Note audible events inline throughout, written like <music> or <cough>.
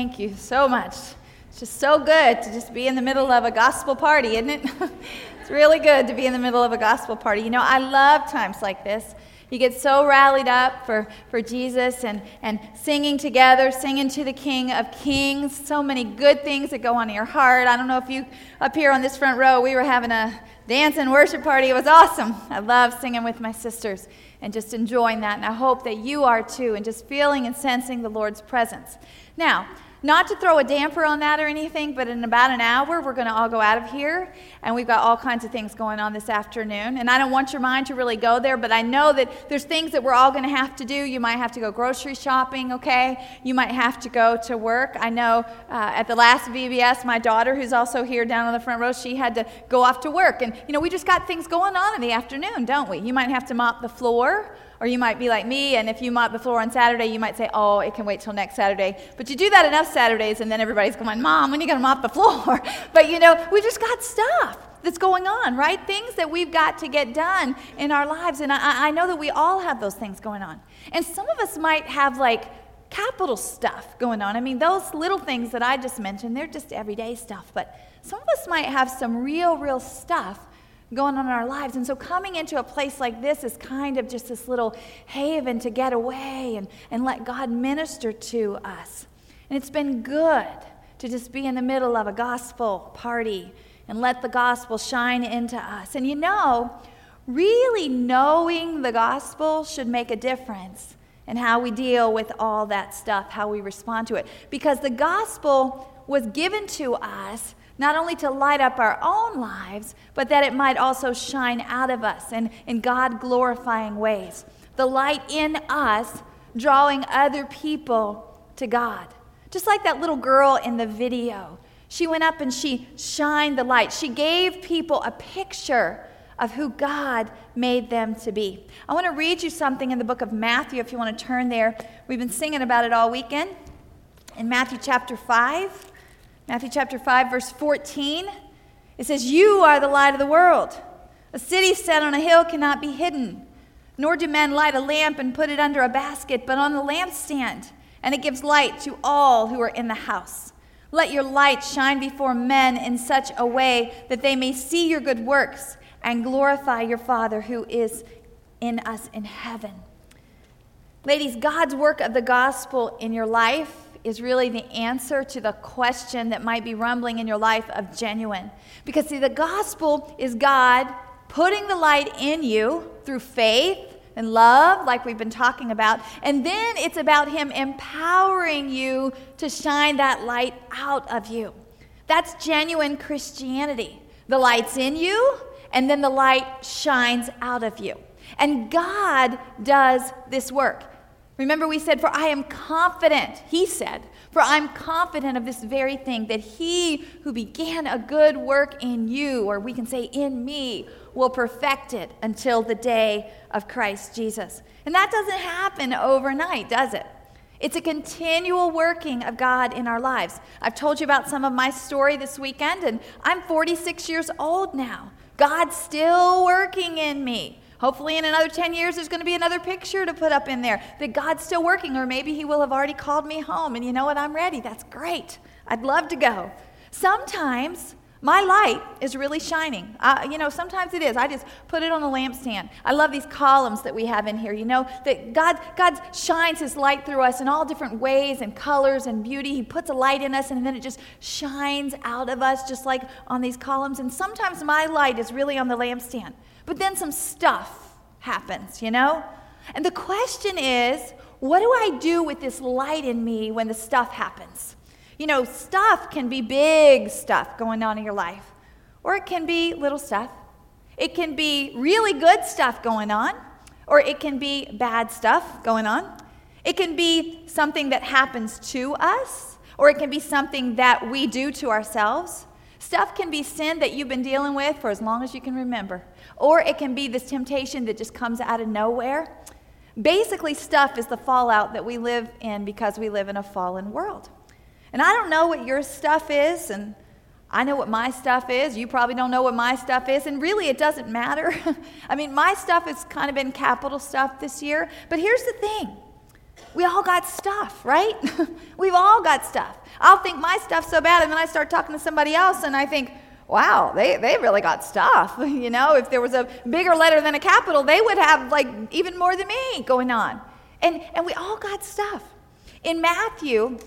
Thank you so much. It's just so good to just be in the middle of a gospel party, isn't it? <laughs> it's really good to be in the middle of a gospel party. You know, I love times like this. You get so rallied up for, for Jesus and, and singing together, singing to the King of Kings. So many good things that go on in your heart. I don't know if you, up here on this front row, we were having a dance and worship party. It was awesome. I love singing with my sisters and just enjoying that. And I hope that you are too, and just feeling and sensing the Lord's presence. Now, not to throw a damper on that or anything, but in about an hour, we're going to all go out of here. And we've got all kinds of things going on this afternoon. And I don't want your mind to really go there, but I know that there's things that we're all going to have to do. You might have to go grocery shopping, okay? You might have to go to work. I know uh, at the last VBS, my daughter, who's also here down on the front row, she had to go off to work. And, you know, we just got things going on in the afternoon, don't we? You might have to mop the floor. Or you might be like me, and if you mop the floor on Saturday, you might say, oh, it can wait till next Saturday. But you do that enough Saturdays, and then everybody's going, Mom, when are you going to mop the <laughs> floor? but you know, we just got stuff that's going on, right? Things that we've got to get done in our lives. And I, I know that we all have those things going on. And some of us might have like capital stuff going on. I mean, those little things that I just mentioned, they're just everyday stuff. But some of us might have some real, real stuff going on in our lives. And so coming into a place like this is kind of just this little haven to get away and, and let God minister to us. And it's been good to just be in the middle of a gospel party and let the gospel shine into us. And you know, really knowing the gospel should make a difference in how we deal with all that stuff, how we respond to it. Because the gospel was given to us not only to light up our own lives, but that it might also shine out of us in, in God glorifying ways. The light in us drawing other people to God. Just like that little girl in the video. She went up and she shined the light. She gave people a picture of who God made them to be. I want to read you something in the book of Matthew if you want to turn there. We've been singing about it all weekend. In Matthew chapter 5. Matthew chapter 5, verse 14. It says, You are the light of the world. A city set on a hill cannot be hidden, nor do men light a lamp and put it under a basket, but on the lampstand, and it gives light to all who are in the house. Let your light shine before men in such a way that they may see your good works and glorify your Father who is in us in heaven. Ladies, God's work of the gospel in your life is really the answer to the question that might be rumbling in your life of genuine. Because, see, the gospel is God putting the light in you through faith and love, like we've been talking about. And then it's about Him empowering you to shine that light out of you. That's genuine Christianity. The light's in you, and then the light shines out of you. And God does this work. Remember, we said, For I am confident, he said, for I'm confident of this very thing, that he who began a good work in you, or we can say in me, will perfect it until the day of Christ Jesus. And that doesn't happen overnight, does it? It's a continual working of God in our lives. I've told you about some of my story this weekend, and I'm 46 years old now. God's still working in me. Hopefully, in another 10 years, there's going to be another picture to put up in there that God's still working, or maybe He will have already called me home. And you know what? I'm ready. That's great. I'd love to go. Sometimes my light is really shining. Uh, you know, sometimes it is. I just put it on a lampstand. I love these columns that we have in here. You know, that God, God shines His light through us in all different ways and colors and beauty. He puts a light in us and then it just shines out of us, just like on these columns. And sometimes my light is really on the lampstand. But then some stuff happens, you know? And the question is, what do I do with this light in me when the stuff happens? You know, stuff can be big stuff going on in your life, or it can be little stuff. It can be really good stuff going on, or it can be bad stuff going on. It can be something that happens to us, or it can be something that we do to ourselves. Stuff can be sin that you've been dealing with for as long as you can remember. Or it can be this temptation that just comes out of nowhere. Basically, stuff is the fallout that we live in because we live in a fallen world. And I don't know what your stuff is, and I know what my stuff is. You probably don't know what my stuff is, and really it doesn't matter. <laughs> I mean, my stuff has kind of been capital stuff this year, but here's the thing We all got stuff, right? <laughs> We've all got stuff. I'll think my stuff's so bad, and then I start talking to somebody else, and I think, wow, they, they really got stuff. <laughs> You know, if there was a bigger letter than a capital, they would have like even more than me going on. And, and we all got stuff. In Matthew,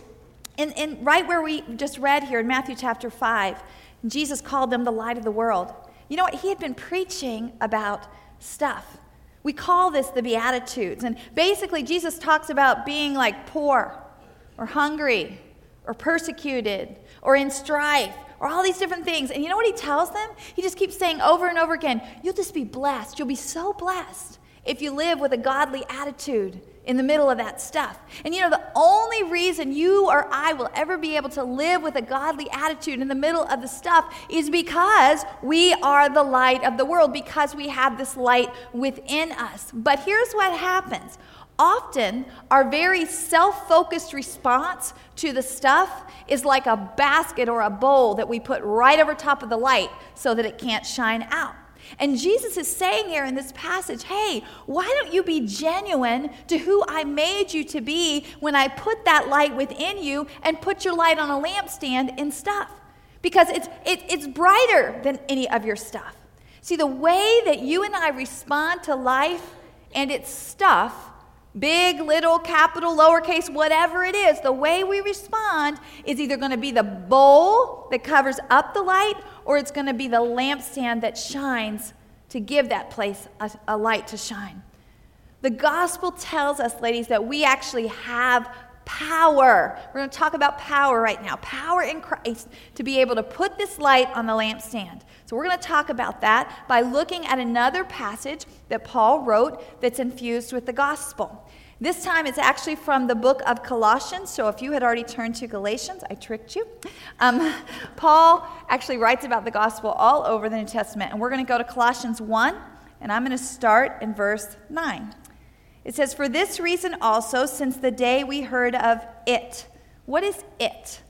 in, in right where we just read here in Matthew chapter 5, Jesus called them the light of the world. You know what? He had been preaching about stuff. We call this the Beatitudes. And basically, Jesus talks about being like poor or hungry or persecuted or in strife or all these different things. And you know what he tells them? He just keeps saying over and over again, You'll just be blessed. You'll be so blessed if you live with a godly attitude in the middle of that stuff. And you know, the only reason you or I will ever be able to live with a godly attitude in the middle of the stuff is because we are the light of the world, because we have this light within us. But here's what happens. Often, our very self focused response to the stuff is like a basket or a bowl that we put right over top of the light so that it can't shine out. And Jesus is saying here in this passage, hey, why don't you be genuine to who I made you to be when I put that light within you and put your light on a lampstand in stuff? Because it's, it, it's brighter than any of your stuff. See, the way that you and I respond to life and its stuff big, little, capital, lowercase, whatever it is, the way we respond is either going to be the bowl that covers up the light or it's going to be the lampstand that shines to give that place a, a, light to shine. The gospel tells us, ladies, that we actually have power. We're going to talk about power right now power in Christ to be able to put this light on the lampstand. So, we're going to talk about that by looking at another passage that Paul wrote that's infused with the gospel. This time it's actually from the book of Colossians. So if you had already turned to Galatians, I tricked you. Um, Paul actually writes about the gospel all over the New Testament. And we're going to go to Colossians 1, and I'm going to start in verse 9. It says, For this reason also, since the day we heard of it. What is it?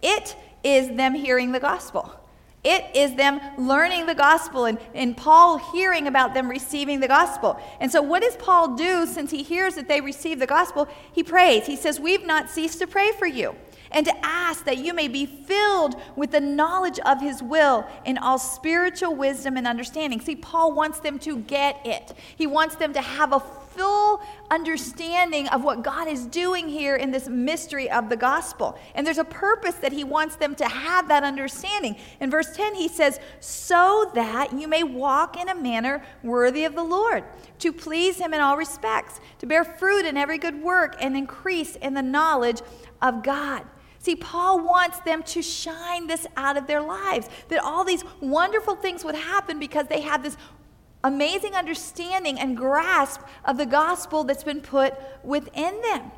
It is them hearing the gospel. It is them learning the gospel and, and Paul hearing about them receiving the gospel. And so, what does Paul do since he hears that they receive the gospel? He prays. He says, We've not ceased to pray for you and to ask that you may be filled with the knowledge of his will in all spiritual wisdom and understanding. See, Paul wants them to get it, he wants them to have a full understanding of what God is doing here in this mystery of the gospel. And there's a purpose that he wants them to have that understanding. In verse 10, he says, So that you may walk in a manner worthy of the Lord, to please him in all respects, to bear fruit in every good work, and increase in the knowledge of God. See, Paul wants them to shine this out of their lives, that all these wonderful things would happen because they have this amazing understanding and grasp of the gospel that's been put within them.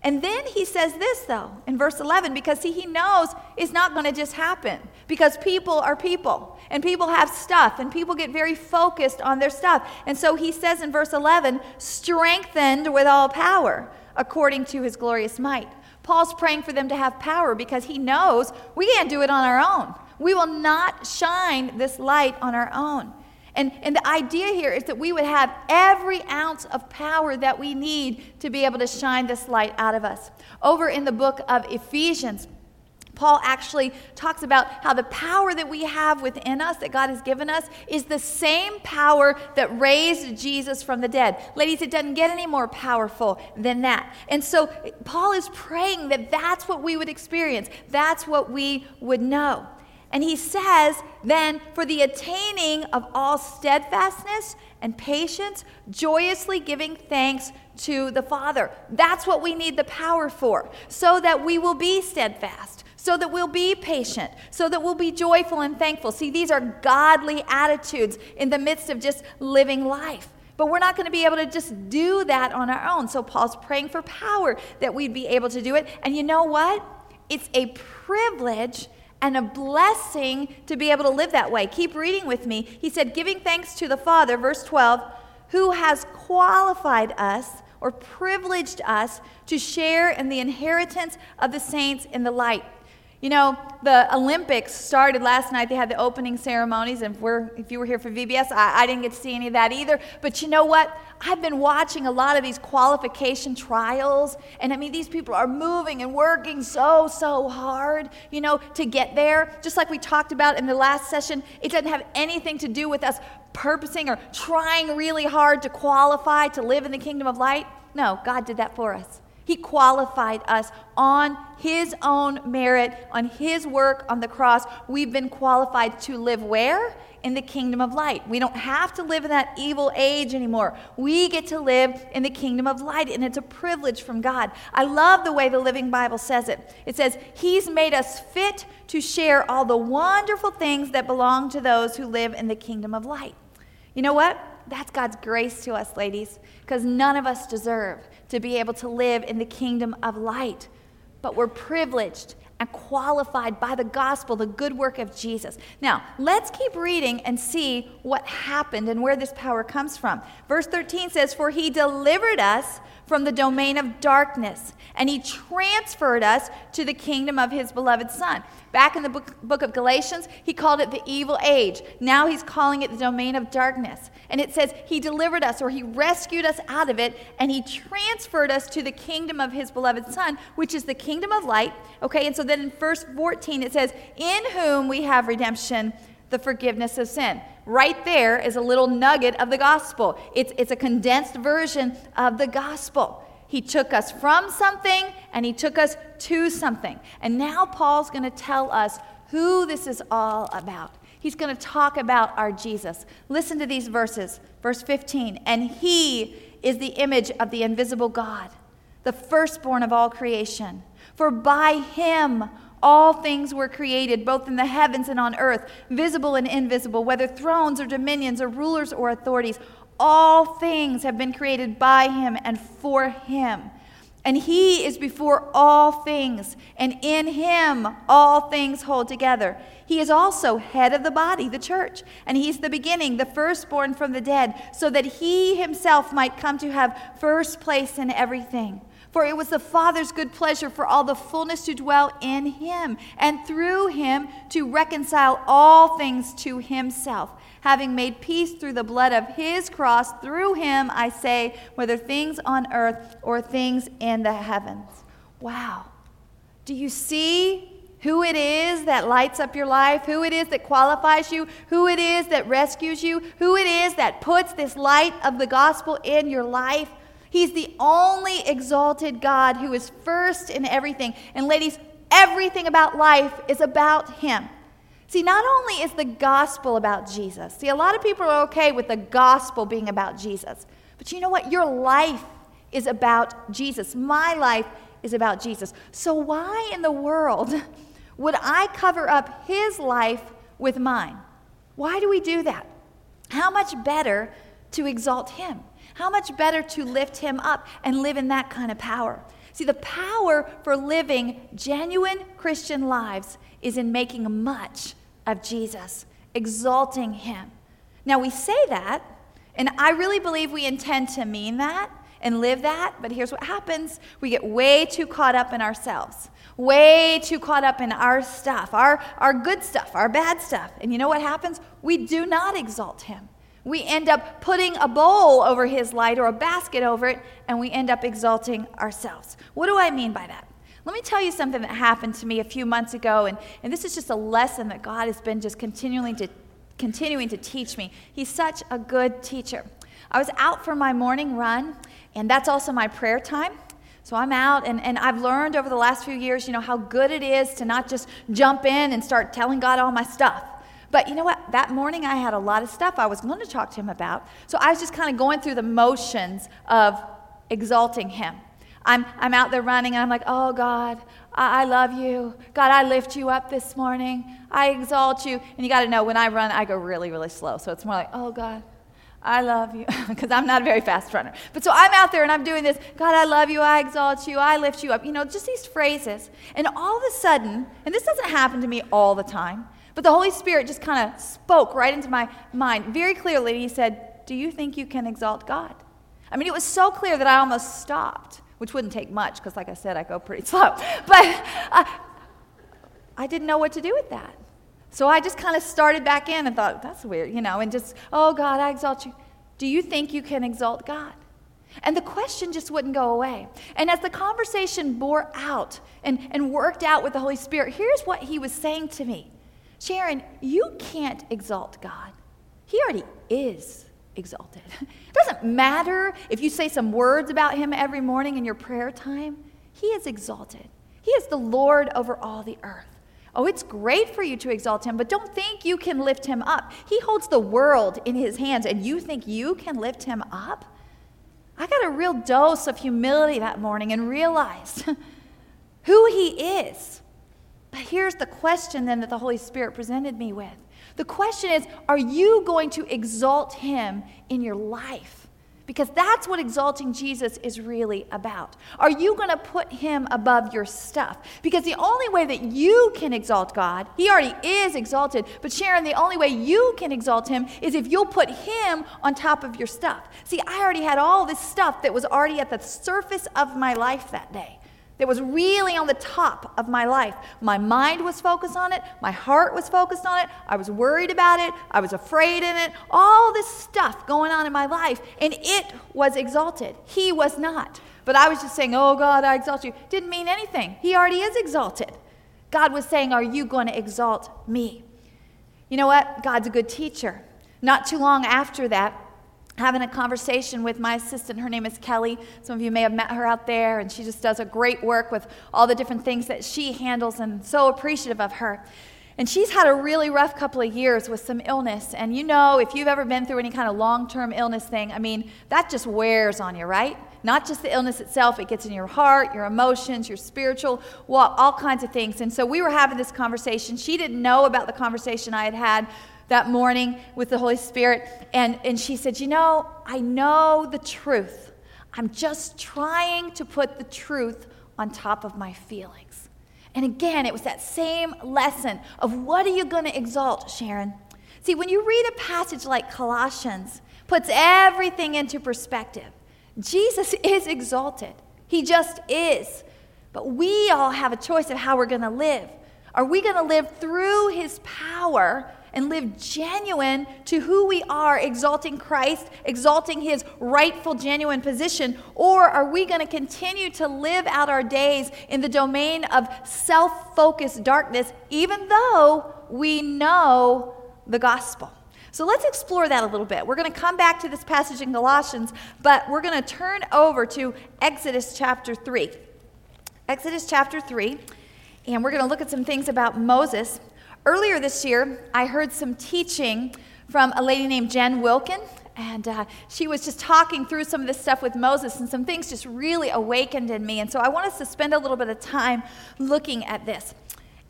And then he says this, though, in verse 11, because see, he knows it's not going to just happen because people are people and people have stuff and people get very focused on their stuff. And so he says in verse 11, strengthened with all power according to his glorious might. Paul's praying for them to have power because he knows we can't do it on our own. We will not shine this light on our own. And, and the idea here is that we would have every ounce of power that we need to be able to shine this light out of us. Over in the book of Ephesians, Paul actually talks about how the power that we have within us, that God has given us, is the same power that raised Jesus from the dead. Ladies, it doesn't get any more powerful than that. And so Paul is praying that that's what we would experience, that's what we would know. And he says, then, for the attaining of all steadfastness and patience, joyously giving thanks to the Father. That's what we need the power for, so that we will be steadfast, so that we'll be patient, so that we'll be joyful and thankful. See, these are godly attitudes in the midst of just living life. But we're not going to be able to just do that on our own. So Paul's praying for power that we'd be able to do it. And you know what? It's a privilege and a blessing to be able to live that way. Keep reading with me. He said, giving thanks to the Father, verse 12, who has qualified us or privileged us to share in the inheritance of the saints in the light. You know, the Olympics started last night. They had the opening ceremonies, and if, we're, if you were here for VBS, I, I didn't get to see any of that either. But you know what? I've been watching a lot of these qualification trials, and I mean, these people are moving and working so, so hard, you know, to get there. Just like we talked about in the last session, it doesn't have anything to do with us purposing or trying really hard to qualify to live in the kingdom of light. No, God did that for us. He qualified us on His own merit, on His work on the cross. We've been qualified to live where? In the kingdom of light. We don't have to live in that evil age anymore. We get to live in the kingdom of light, and it's a privilege from God. I love the way the Living Bible says it. It says, He's made us fit to share all the wonderful things that belong to those who live in the kingdom of light. You know what? That's God's grace to us, ladies, because none of us deserve to be able to live in the kingdom of light. But we're privileged and qualified by the gospel, the good work of Jesus. Now, let's keep reading and see what happened and where this power comes from. Verse 13 says, For he delivered us from the domain of darkness, and he transferred us to the kingdom of his beloved Son. Back in the book, book of Galatians, he called it the evil age. Now he's calling it the domain of darkness. And it says he delivered us or he rescued us out of it, and he transferred us to the kingdom of his beloved Son, which is the kingdom of light. Okay, and so then in verse 14 it says, In whom we have redemption the forgiveness of sin. Right there is a little nugget of the gospel. It's, it's a condensed version of the gospel. He took us from something and he took us to something. And now Paul's going to tell us who this is all about. He's going to talk about our Jesus. Listen to these verses. Verse 15 And he is the image of the invisible God, the firstborn of all creation. For by him all things were created, both in the heavens and on earth, visible and invisible, whether thrones or dominions or rulers or authorities. All things have been created by him and for him. And he is before all things, and in him all things hold together. He is also head of the body, the church, and he's the beginning, the firstborn from the dead, so that he himself might come to have first place in everything. For it was the Father's good pleasure for all the fullness to dwell in him, and through him to reconcile all things to himself, having made peace through the blood of his cross. Through him, I say, whether things on earth or things in the heavens. Wow. Do you see who it is that lights up your life, who it is that qualifies you, who it is that rescues you, who it is that puts this light of the gospel in your life. He's the only exalted God who is first in everything. And, ladies, everything about life is about Him. See, not only is the gospel about Jesus, see, a lot of people are okay with the gospel being about Jesus, but you know what? Your life is about Jesus. My life is about Jesus. So, why in the world <laughs> would I cover up His life with mine? Why do we do that? How much better to exalt Him? How much better to lift him up and live in that kind of power? See, the power for living genuine Christian lives is in making much of Jesus, exalting him. Now, we say that, and I really believe we intend to mean that and live that, but here's what happens we get way too caught up in ourselves, way too caught up in our stuff, our, our good stuff, our bad stuff. And you know what happens? We do not exalt him. We end up putting a bowl over his light or a basket over it, and we end up exalting ourselves. What do I mean by that? Let me tell you something that happened to me a few months ago, and, and this is just a lesson that God has been just continuing to, continuing to teach me. He's such a good teacher. I was out for my morning run, and that's also my prayer time. So I'm out, and, and I've learned over the last few years, you know, how good it is to not just jump in and start telling God all my stuff. But you know what? That morning I had a lot of stuff I was going to talk to him about. So I was just kind of going through the motions of exalting him. I'm, I'm out there running and I'm like, oh God, I, I love you. God, I lift you up this morning. I exalt you. And you got to know when I run, I go really, really slow. So it's more like, oh God, I love you, <laughs> because I'm not a very fast runner. But so I'm out there and I'm doing this God, I love you, I exalt you, I lift you up. You know, just these phrases. And all of a sudden, and this doesn't happen to me all the time, but the Holy Spirit just kind of spoke right into my mind very clearly. He said, Do you think you can exalt God? I mean, it was so clear that I almost stopped, which wouldn't take much because, like I said, I go pretty <laughs> slow. But uh, I didn't know what to do with that. So I just kind of started back in and thought, that's weird, you know, and just, oh God, I exalt you. Do you think you can exalt God? And the question just wouldn't go away. And as the conversation bore out and, and worked out with the Holy Spirit, here's what he was saying to me Sharon, you can't exalt God. He already is exalted. <laughs> It doesn't matter if you say some words about him every morning in your prayer time, he is exalted. He is the Lord over all the earth. Oh, it's great for you to exalt him, but don't think you can lift him up. He holds the world in his hands, and you think you can lift him up? I got a real dose of humility that morning and realized <laughs> who he is. But here's the question then that the Holy Spirit presented me with the question is Are you going to exalt him in your life? Because that's what exalting Jesus is really about. Are you going to put him above your stuff? Because the only way that you can exalt God, he already is exalted, but Sharon, the only way you can exalt him is if you'll put him on top of your stuff. See, I already had all this stuff that was already at the surface of my life that day that was really on the top of my life. My mind was focused on it, my heart was focused on it, I was worried about it, I was afraid in it, all this stuff going on in my life, and it was exalted. He was not. But I was just saying, Oh God, I exalt you. Didn't mean anything. He already is exalted. God was saying, Are you going to exalt me? You know what? God's a good teacher. Not too long after that, having a conversation with my assistant. Her name is Kelly. Some of you may have met her out there, and she just does a great work with all the different things that she handles, and so appreciative of her. And she's had a really rough couple of years with some illness. And you know, if you've ever been through any kind of long term illness thing, I mean, that just wears on you, right? Not just the illness itself, it gets in your heart, your emotions, your spiritual all kinds of things. And so we were having this conversation. She didn't know about the conversation I had had that morning with the Holy Spirit, and, and she said, You know, I know the truth. I'm just trying to put the truth on top of my feelings. And again, it was that same lesson of what are you going to exalt, Sharon? See, when you read a passage like Colossians, puts everything into perspective. Jesus is exalted. He just is. But we all have a choice of how we're going to live. Are we going to live through his power and live genuine to who we are, exalting Christ, exalting his rightful, genuine position? Or are we going to continue to live out our days in the domain of self focused darkness, even though we know the gospel? So let's explore that a little bit. We're going to come back to this passage in Galatians, but we're going to turn over to Exodus chapter 3. Exodus chapter 3, and we're going to look at some things about Moses Earlier this year, I heard some teaching from a lady named Jen Wilkin, and uh, she was just talking through some of this stuff with Moses, and some things just really awakened in me. And so I want us to spend a little bit of time looking at this.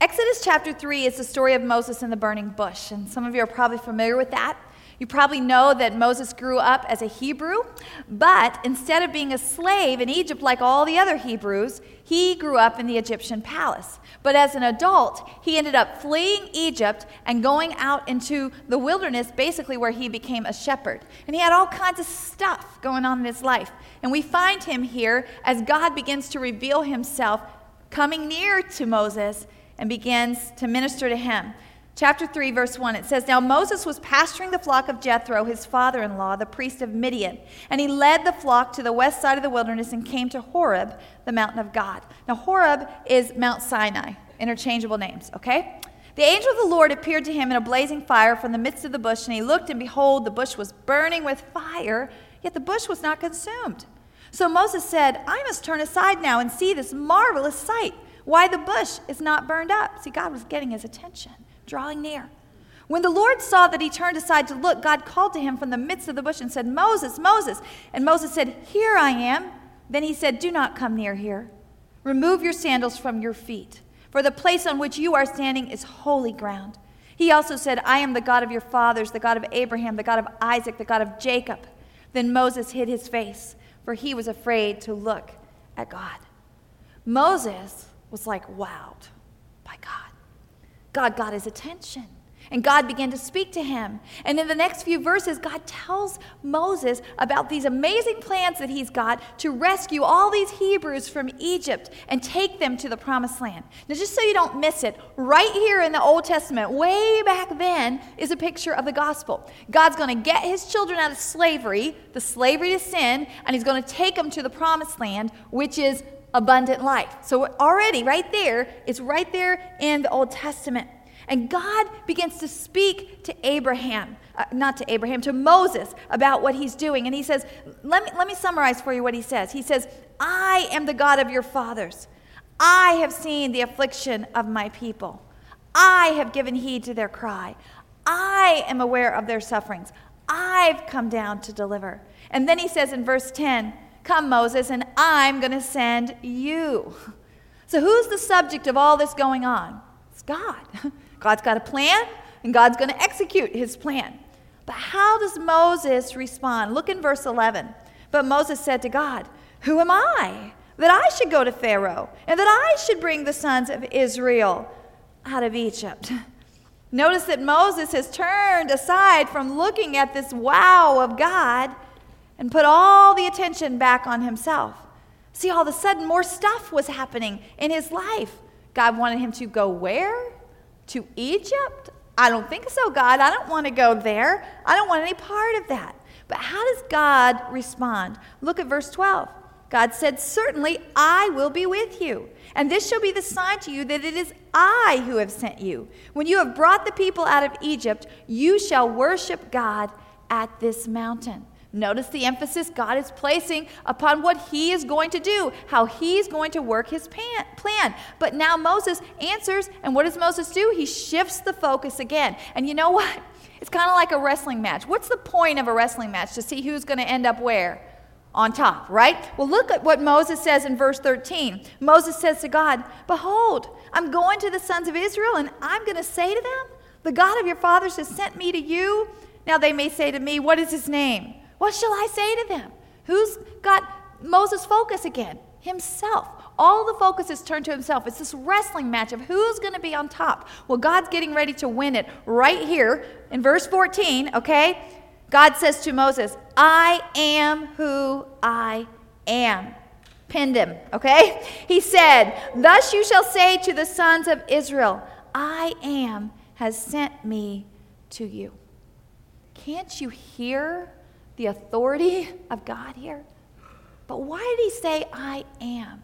Exodus chapter 3 is the story of Moses and the burning bush, and some of you are probably familiar with that. You probably know that Moses grew up as a Hebrew, but instead of being a slave in Egypt like all the other Hebrews, he grew up in the Egyptian palace. But as an adult, he ended up fleeing Egypt and going out into the wilderness, basically where he became a shepherd. And he had all kinds of stuff going on in his life. And we find him here as God begins to reveal himself, coming near to Moses and begins to minister to him. Chapter 3, verse 1, it says, Now Moses was pasturing the flock of Jethro, his father in law, the priest of Midian. And he led the flock to the west side of the wilderness and came to Horeb, the mountain of God. Now, Horeb is Mount Sinai, interchangeable names, okay? The angel of the Lord appeared to him in a blazing fire from the midst of the bush, and he looked, and behold, the bush was burning with fire, yet the bush was not consumed. So Moses said, I must turn aside now and see this marvelous sight, why the bush is not burned up. See, God was getting his attention drawing near. When the Lord saw that he turned aside to look, God called to him from the midst of the bush and said, Moses, Moses. And Moses said, Here I am. Then he said, Do not come near here. Remove your sandals from your feet, for the place on which you are standing is holy ground. He also said, I am the God of your fathers, the God of Abraham, the God of Isaac, the God of Jacob. Then Moses hid his face, for he was afraid to look at God. Moses was like wowed by God. Got his attention. And God began to speak to him. And in the next few verses, God tells Moses about these amazing plans that he's got to rescue all these Hebrews from Egypt and take them to the promised land. Now, just so you don't miss it, right here in the Old Testament, way back then, is a picture of the gospel. God's going to get his children out of slavery, the slavery to sin, and he's going to take them to the promised land, which is abundant life. So, already, right there, it's right there in the Old Testament. And God begins to speak to Abraham, uh, not to Abraham, to Moses about what he's doing. And he says, let me, let me summarize for you what he says. He says, I am the God of your fathers. I have seen the affliction of my people. I have given heed to their cry. I am aware of their sufferings. I've come down to deliver. And then he says in verse 10, Come, Moses, and I'm going to send you. So, who's the subject of all this going on? It's God. <laughs> God's got a plan, and God's going to execute his plan. But how does Moses respond? Look in verse 11. But Moses said to God, Who am I that I should go to Pharaoh and that I should bring the sons of Israel out of Egypt? <laughs> Notice that Moses has turned aside from looking at this wow of God and put all the attention back on himself. See, all of a sudden, more stuff was happening in his life. God wanted him to go where? To Egypt? I don't think so, God. I don't want to go there. I don't want any part of that. But how does God respond? Look at verse 12. God said, Certainly I will be with you. And this shall be the sign to you that it is I who have sent you. When you have brought the people out of Egypt, you shall worship God at this mountain. Notice the emphasis God is placing upon what he is going to do, how he's going to work his plan. But now Moses answers, and what does Moses do? He shifts the focus again. And you know what? <laughs> It's kind of like a wrestling match. What's the point of a wrestling match? To see who's going to end up where? On top, right? Well, look at what Moses says in verse 13. Moses says to God, Behold, I'm going to the sons of Israel, and I'm going to say to them, The God of your fathers has sent me to you. Now they may say to me, What is his name? What shall I say to them? Who's got Moses' focus again? Himself. All the focus is turned to himself. It's this wrestling match of who's going to be on top. Well, God's getting ready to win it right here in verse 14, okay? God says to Moses, I am who I am. Pinned him, okay? He said, Thus you shall say to the sons of Israel, I am has sent me to you. Can't you hear the authority of God here. But why did he say, I am?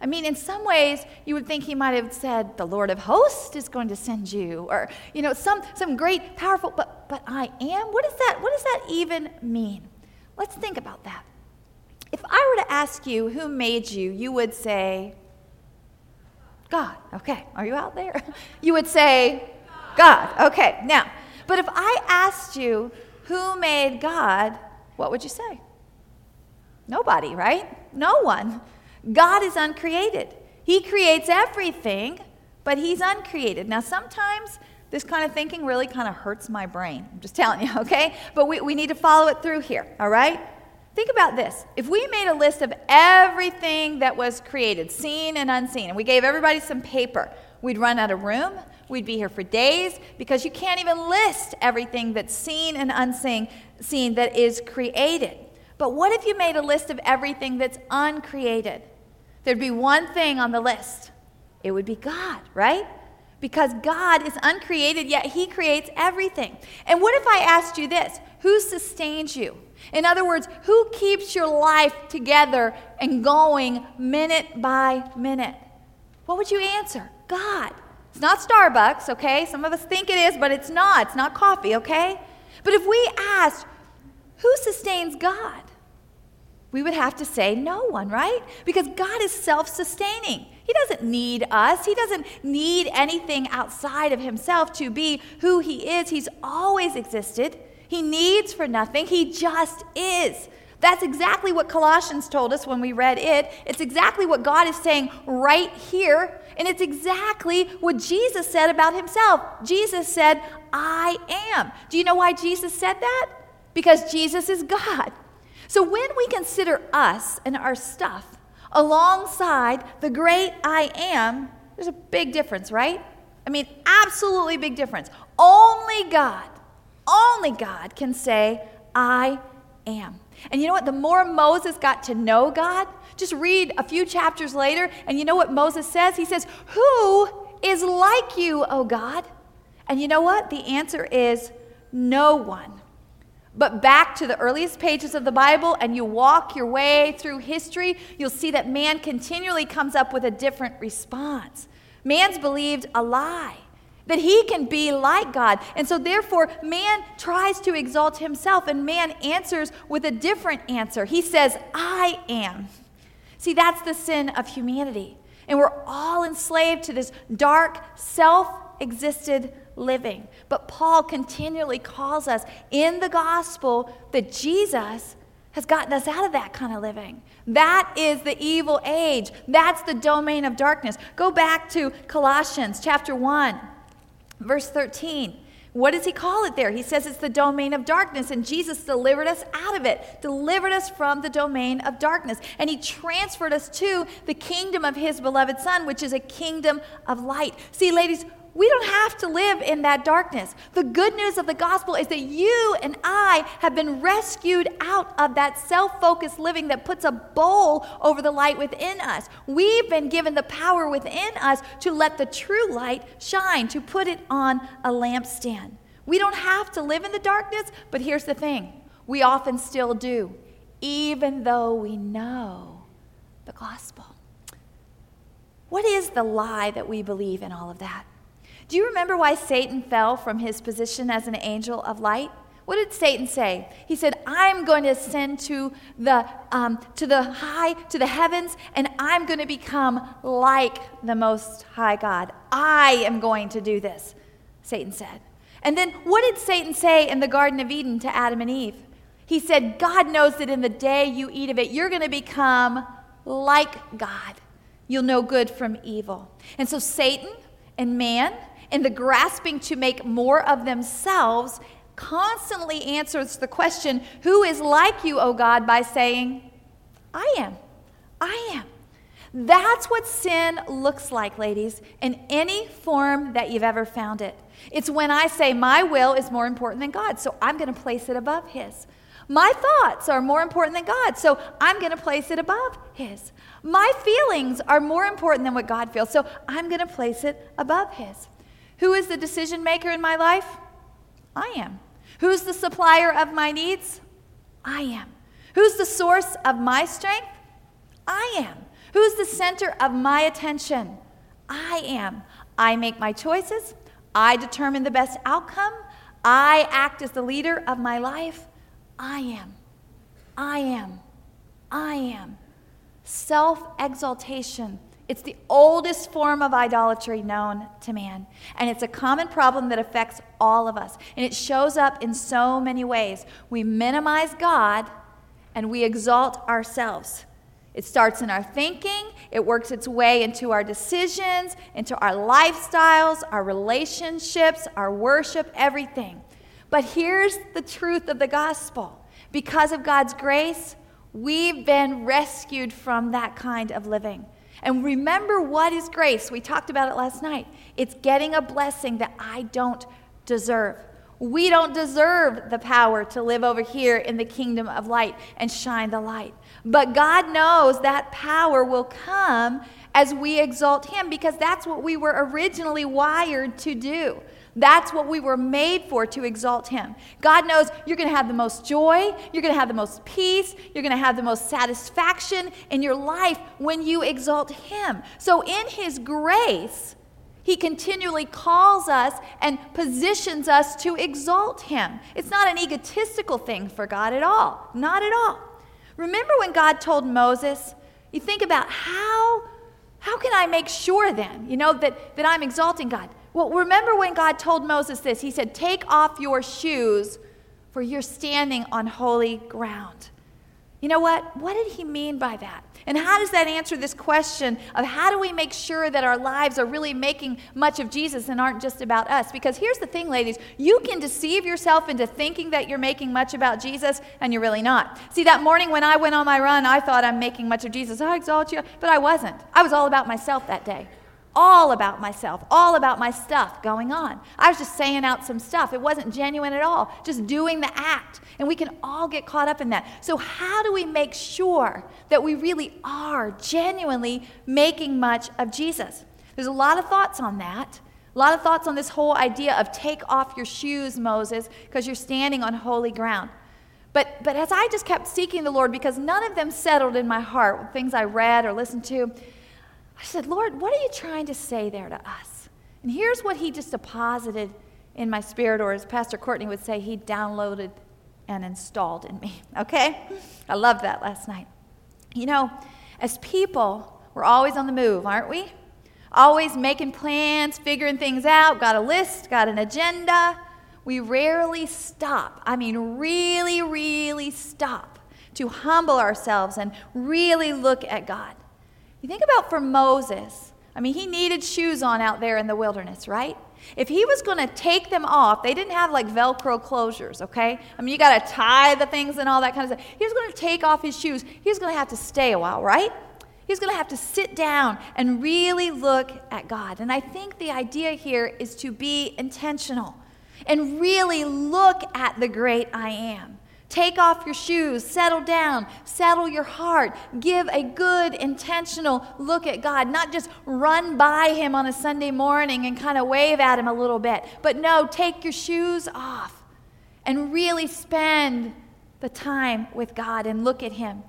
I mean, in some ways, you would think he might have said, The Lord of hosts is going to send you, or, you know, some, some great, powerful, but, but I am? What, is that, what does that even mean? Let's think about that. If I were to ask you who made you, you would say, God. Okay, are you out there? <laughs> You would say, God. Okay, now, but if I asked you who made God, what would you say? Nobody, right? No one. God is uncreated. He creates everything, but He's uncreated. Now, sometimes this kind of thinking really kind of hurts my brain. I'm just telling you, <laughs> okay? But we, we need to follow it through here, all right? Think about this. If we made a list of everything that was created, seen and unseen, and we gave everybody some paper, we'd run out of room, We'd be here for days because you can't even list everything that's seen and unseen seen that is created. But what if you made a list of everything that's uncreated? There'd be one thing on the list. It would be God, right? Because God is uncreated, yet He creates everything. And what if I asked you this? Who sustains you? In other words, who keeps your life together and going minute by minute? What would you answer? God. It's not Starbucks, okay? Some of us think it is, but it's not. It's not coffee, okay? But if we asked, who sustains God? We would have to say no one, right? Because God is self sustaining. He doesn't need us, He doesn't need anything outside of Himself to be who He is. He's always existed. He needs for nothing, He just is. That's exactly what Colossians told us when we read it. It's exactly what God is saying right here. And it's exactly what Jesus said about himself. Jesus said, I am. Do you know why Jesus said that? Because Jesus is God. So when we consider us and our stuff alongside the great I am, there's a big difference, right? I mean, absolutely big difference. Only God, only God can say, I am. And you know what? The more Moses got to know God, just read a few chapters later, and you know what Moses says? He says, Who is like you, O God? And you know what? The answer is no one. But back to the earliest pages of the Bible, and you walk your way through history, you'll see that man continually comes up with a different response. Man's believed a lie that he can be like God. And so, therefore, man tries to exalt himself, and man answers with a different answer. He says, I am. See, that's the sin of humanity. And we're all enslaved to this dark, self existed living. But Paul continually calls us in the gospel that Jesus has gotten us out of that kind of living. That is the evil age. That's the domain of darkness. Go back to Colossians chapter 1, verse 13. What does he call it there? He says it's the domain of darkness, and Jesus delivered us out of it, delivered us from the domain of darkness, and he transferred us to the kingdom of his beloved Son, which is a kingdom of light. See, ladies, we don't have to live in that darkness. The good news of the gospel is that you and I have been rescued out of that self focused living that puts a bowl over the light within us. We've been given the power within us to let the true light shine, to put it on a lampstand. We don't have to live in the darkness, but here's the thing we often still do, even though we know the gospel. What is the lie that we believe in all of that? Do you remember why Satan fell from his position as an angel of light? What did Satan say? He said, "I'm going to ascend to the um, to the high to the heavens, and I'm going to become like the Most High God. I am going to do this." Satan said. And then, what did Satan say in the Garden of Eden to Adam and Eve? He said, "God knows that in the day you eat of it, you're going to become like God. You'll know good from evil." And so, Satan and man and the grasping to make more of themselves constantly answers the question, Who is like you, O God, by saying, I am. I am. That's what sin looks like, ladies, in any form that you've ever found it. It's when I say, My will is more important than God, so I'm going to place it above His. My thoughts are more important than God, so I'm going to place it above His. My feelings are more important than what God feels, so I'm going to place it above His. Who is the decision maker in my life? I am. Who's the supplier of my needs? I am. Who's the source of my strength? I am. Who's the center of my attention? I am. I make my choices. I determine the best outcome. I act as the leader of my life. I am. I am. I am. Self exaltation it's the oldest form of idolatry known to man. And it's a common problem that affects all of us. And it shows up in so many ways. We minimize God and we exalt ourselves. It starts in our thinking, it works its way into our decisions, into our lifestyles, our relationships, our worship, everything. But here's the truth of the gospel because of God's grace, we've been rescued from that kind of living. And remember what is grace? We talked about it last night. It's getting a blessing that I don't deserve. We don't deserve the power to live over here in the kingdom of light and shine the light. But God knows that power will come as we exalt Him because that's what we were originally wired to do. That's what we were made for to exalt Him. God knows you're going to have the most joy, you're going to have the most peace, you're going to have the most satisfaction in your life when you exalt Him. So, in His grace, He continually calls us and positions us to exalt Him. It's not an egotistical thing for God at all. Not at all. Remember when God told Moses, you think about how. How can I make sure then, you know, that, that I'm exalting God? Well, remember when God told Moses this? He said, Take off your shoes, for you're standing on holy ground. You know what? What did he mean by that? And how does that answer this question of how do we make sure that our lives are really making much of Jesus and aren't just about us? Because here's the thing, ladies you can deceive yourself into thinking that you're making much about Jesus, and you're really not. See, that morning when I went on my run, I thought I'm making much of Jesus. I exalt you, but I wasn't. I was all about myself that day all about myself, all about my stuff going on. I was just saying out some stuff. It wasn't genuine at all, just doing the act. And we can all get caught up in that. So, how do we make sure that we really are genuinely making much of Jesus? There's a lot of thoughts on that. A lot of thoughts on this whole idea of take off your shoes, Moses, because you're standing on holy ground. But, but as I just kept seeking the Lord, because none of them settled in my heart, things I read or listened to, I said, Lord, what are you trying to say there to us? And here's what he just deposited in my spirit, or as Pastor Courtney would say, he downloaded and installed in me. <laughs> Okay? I loved that last night. You know, as people, we're always on the move, aren't we? Always making plans, figuring things out, got a list, got an agenda we rarely stop. I mean, really, really stop to humble ourselves and really look at God. You think about for Moses, I mean, he needed shoes on out there in the wilderness, right? If he was going to take them off, they didn't have like Velcro closures, okay? I mean, you got to tie the things and all that kind of stuff. He was going to take off his shoes. He was going to have to stay a while, right? He's going to have to sit down and really look at God. And I think the idea here is to be intentional and really look at the great I am. Take off your shoes, settle down, settle your heart, give a good, intentional look at God. Not just run by Him on a Sunday morning and kind of wave at Him a little bit, but no, take your shoes off and really spend the time with God and look at Him.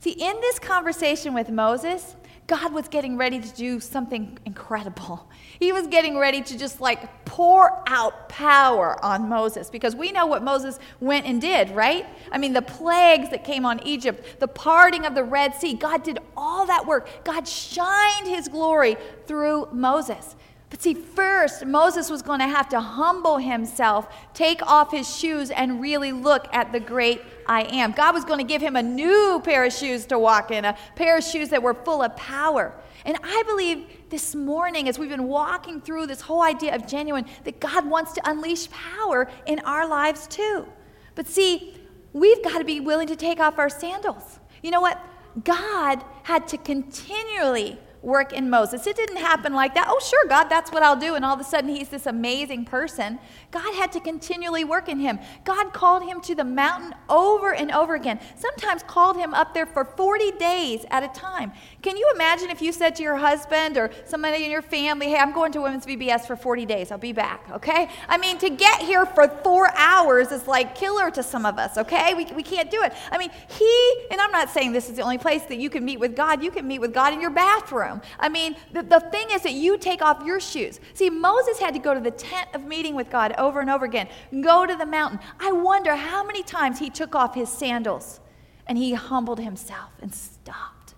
See, in this conversation with Moses, God was getting ready to do something incredible. He was getting ready to just like pour out power on Moses because we know what Moses went and did, right? I mean, the plagues that came on Egypt, the parting of the Red Sea, God did all that work. God shined his glory through Moses. But see, first, Moses was going to have to humble himself, take off his shoes, and really look at the great I am. God was going to give him a new pair of shoes to walk in, a pair of shoes that were full of power. And I believe this morning, as we've been walking through this whole idea of genuine, that God wants to unleash power in our lives too. But see, we've got to be willing to take off our sandals. You know what? God had to continually work in Moses. It didn't happen like that. Oh, sure, God, that's what I'll do. And all of a sudden, he's this amazing person. God had to continually work in him. God called him to the mountain over and over again, sometimes called him up there for 40 days at a time. Can you imagine if you said to your husband or somebody in your family, hey, I'm going to Women's VBS for 40 days, I'll be back, okay? I mean, to get here for four hours is like killer to some of us, okay? We, we can't do it. I mean, he, and I'm not saying this is the only place that you can meet with God, you can meet with God in your bathroom. I mean, the, the thing is that you take off your shoes. See, Moses had to go to the tent of meeting with God over and over again, go to the mountain. I wonder how many times he took off his sandals and he humbled himself and stopped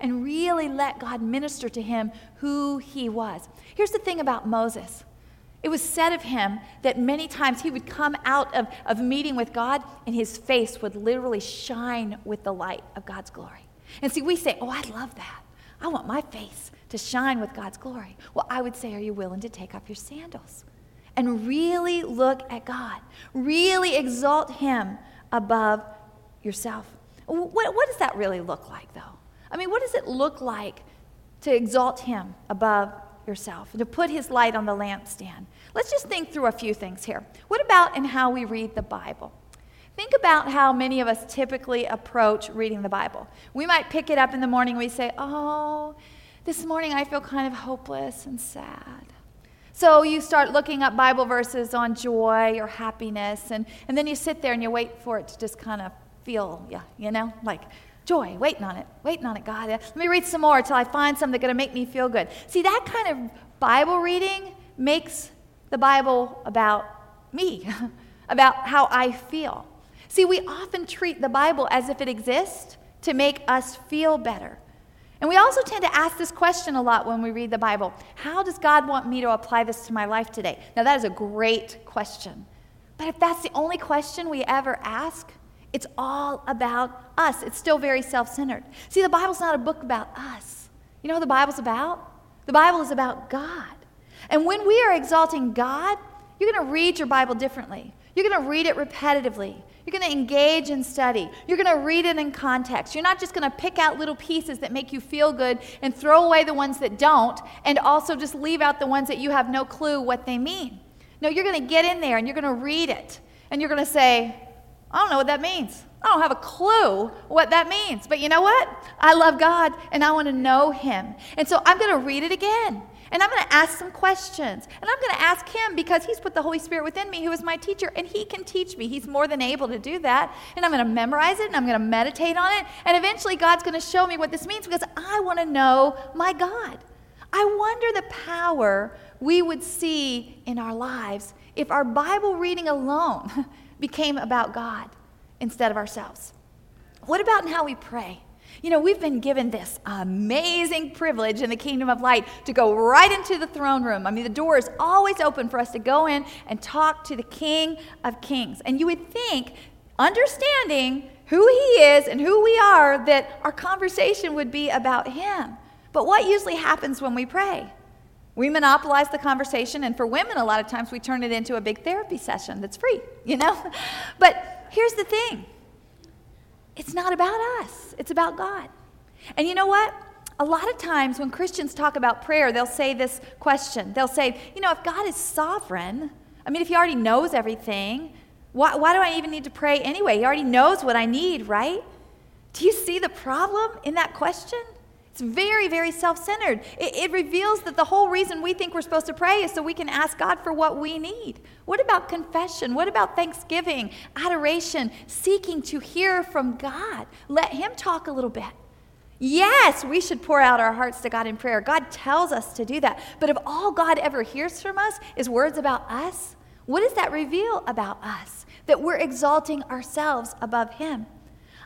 and really let God minister to him who he was. Here's the thing about Moses. It was said of him that many times he would come out of, of meeting with God and his face would literally shine with the light of God's glory. And see, we say, Oh, I love that. I want my face to shine with God's glory. Well, I would say, Are you willing to take off your sandals and really look at God? Really exalt Him above yourself. What, what does that really look like, though? I mean, what does it look like to exalt Him above yourself, to put His light on the lampstand? Let's just think through a few things here. What about in how we read the Bible? Think about how many of us typically approach reading the Bible. We might pick it up in the morning, we say, Oh, this morning I feel kind of hopeless and sad. So you start looking up Bible verses on joy or happiness, and, and then you sit there and you wait for it to just kind of feel, yeah, you know, like joy, waiting on it, waiting on it, God. Let me read some more until I find something that's going to make me feel good. See, that kind of Bible reading makes the Bible about me, <laughs> about how I feel. See, we often treat the Bible as if it exists to make us feel better. And we also tend to ask this question a lot when we read the Bible How does God want me to apply this to my life today? Now, that is a great question. But if that's the only question we ever ask, it's all about us. It's still very self centered. See, the Bible's not a book about us. You know what the Bible's about? The Bible is about God. And when we are exalting God, You're going to read your Bible differently. You're going to read it repetitively. You're going to engage in study. You're going to read it in context. You're not just going to pick out little pieces that make you feel good and throw away the ones that don't, and also just leave out the ones that you have no clue what they mean. No, you're going to get in there and you're going to read it. And you're going to say, I don't know what that means. I don't have a clue what that means. But you know what? I love God and I want to know Him. And so I'm going to read it again. And I'm going to ask some questions. And I'm going to ask him because he's put the Holy Spirit within me, who is my teacher, and he can teach me. He's more than able to do that. And I'm going to memorize it and I'm going to meditate on it. And eventually, God's going to show me what this means because I want to know my God. I wonder the power we would see in our lives if our Bible reading alone <laughs> became about God instead of ourselves. What about in how we pray? You know, we've been given this amazing privilege in the kingdom of light to go right into the throne room. I mean, the door is always open for us to go in and talk to the King of Kings. And you would think, understanding who he is and who we are, that our conversation would be about him. But what usually happens when we pray? We monopolize the conversation, and for women, a lot of times we turn it into a big therapy session that's free, you know? <laughs> But here's the thing it's not about us, it's about God. And you know what? A lot of times when Christians talk about prayer, they'll say this question. They'll say, you know, if God is sovereign, I mean, if He already knows everything, why, why do I even need to pray anyway? He already knows what I need, right? Do you see the problem in that question? It's very, very self centered. It, it, reveals that the whole reason we think we're supposed to pray is so we can ask God for what we need. What about confession? What about thanksgiving, adoration, seeking to hear from God? Let Him talk a little bit. Yes, we should pour out our hearts to God in prayer. God tells us to do that. But if all God ever hears from us is words about us, what does that reveal about us? That we're exalting ourselves above Him.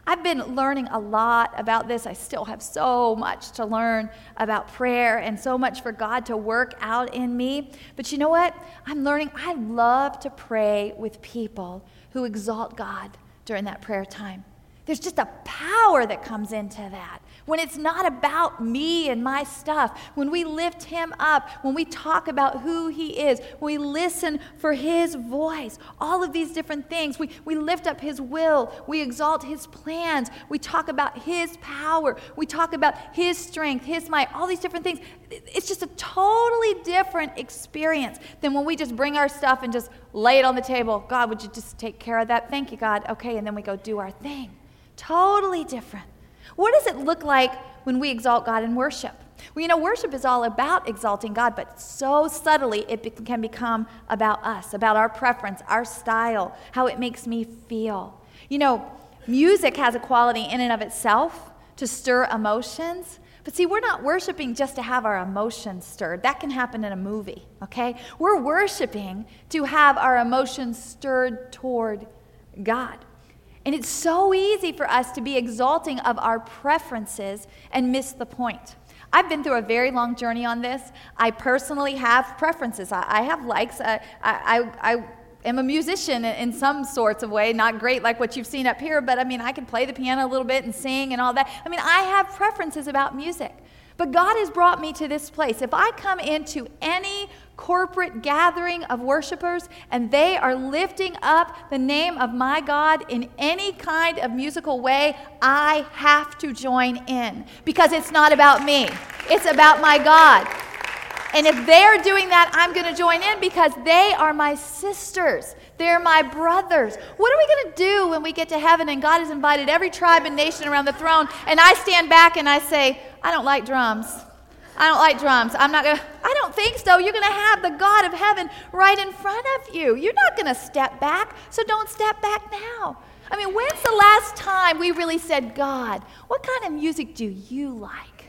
I've been learning a lot about this. I still have so much to learn about prayer and so much for God to work out in me. But you know what? I'm learning I love to pray with people who exalt God during that prayer time. There's just a power that comes into that when it's not about me and my stuff, when we lift Him up, when we talk about who He is, when we listen for His voice, all of these different things, we, we lift up His will, we exalt His plans, we talk about His power, we talk about His strength, His might, all these different things. It's just a totally different experience than when we just bring our stuff and just lay it on the table. God, would you just take care of that? Thank you, God. Okay, and then we go do our thing. Totally different. What does it look like when we exalt God in worship? Well, you know, worship is all about exalting God, but so subtly it can become about us, about our preference, our style, how it makes me feel. You know, music has a quality in and of itself to stir emotions. But see, we're not worshiping just to have our emotions stirred. That can happen in a movie, okay? We're worshiping to have our emotions stirred toward God. And it's so easy for us to be exalting of our preferences and miss the point. I've been through a very long journey on this. I personally have preferences. I, I have likes. I, I, I, am a musician in some sorts of way, not great like what you've seen up here, but I mean, I can play the piano a little bit and sing and all that. I mean, I have preferences about music. But God has brought me to this place. If I come into any corporate gathering of worshipers and they are lifting up the name of my God in any kind of musical way, I have to join in because it's not about me, it's about my God. And if they're doing that, I'm going to join in because they are my sisters. They're my brothers. What are we going to do when we get to heaven and God has invited every tribe and nation around the throne and I stand back and I say, I don't like drums. I don't like drums. I'm not going to, I don't think so. You're going to have the God of heaven right in front of you. You're not going to step back, so don't step back now. I mean, when's the last time we really said, God, what kind of music do you like?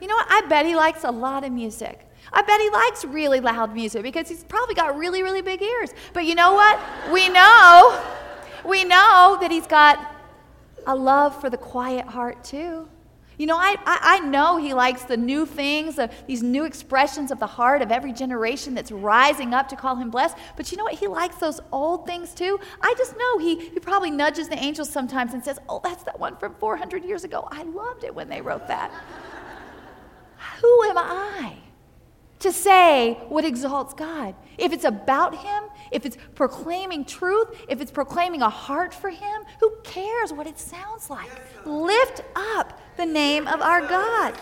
You know what? I bet he likes a lot of music. I bet he likes really loud music because he's probably got really, really big ears. But you know what? We know, we know that he's got a love for the quiet heart too. You know, I, I, I know he likes the new things, uh, these new expressions of the heart of every generation that's rising up to call him blessed. But you know what? He likes those old things too. I just know he, he probably nudges the angels sometimes and says, Oh, that's that one from 400 years ago. I loved it when they wrote that. <laughs> Who am I to say what exalts God. If it's about Him, if it's proclaiming truth, if it's proclaiming a heart for Him, who cares what it sounds like? Lift up the name of our God.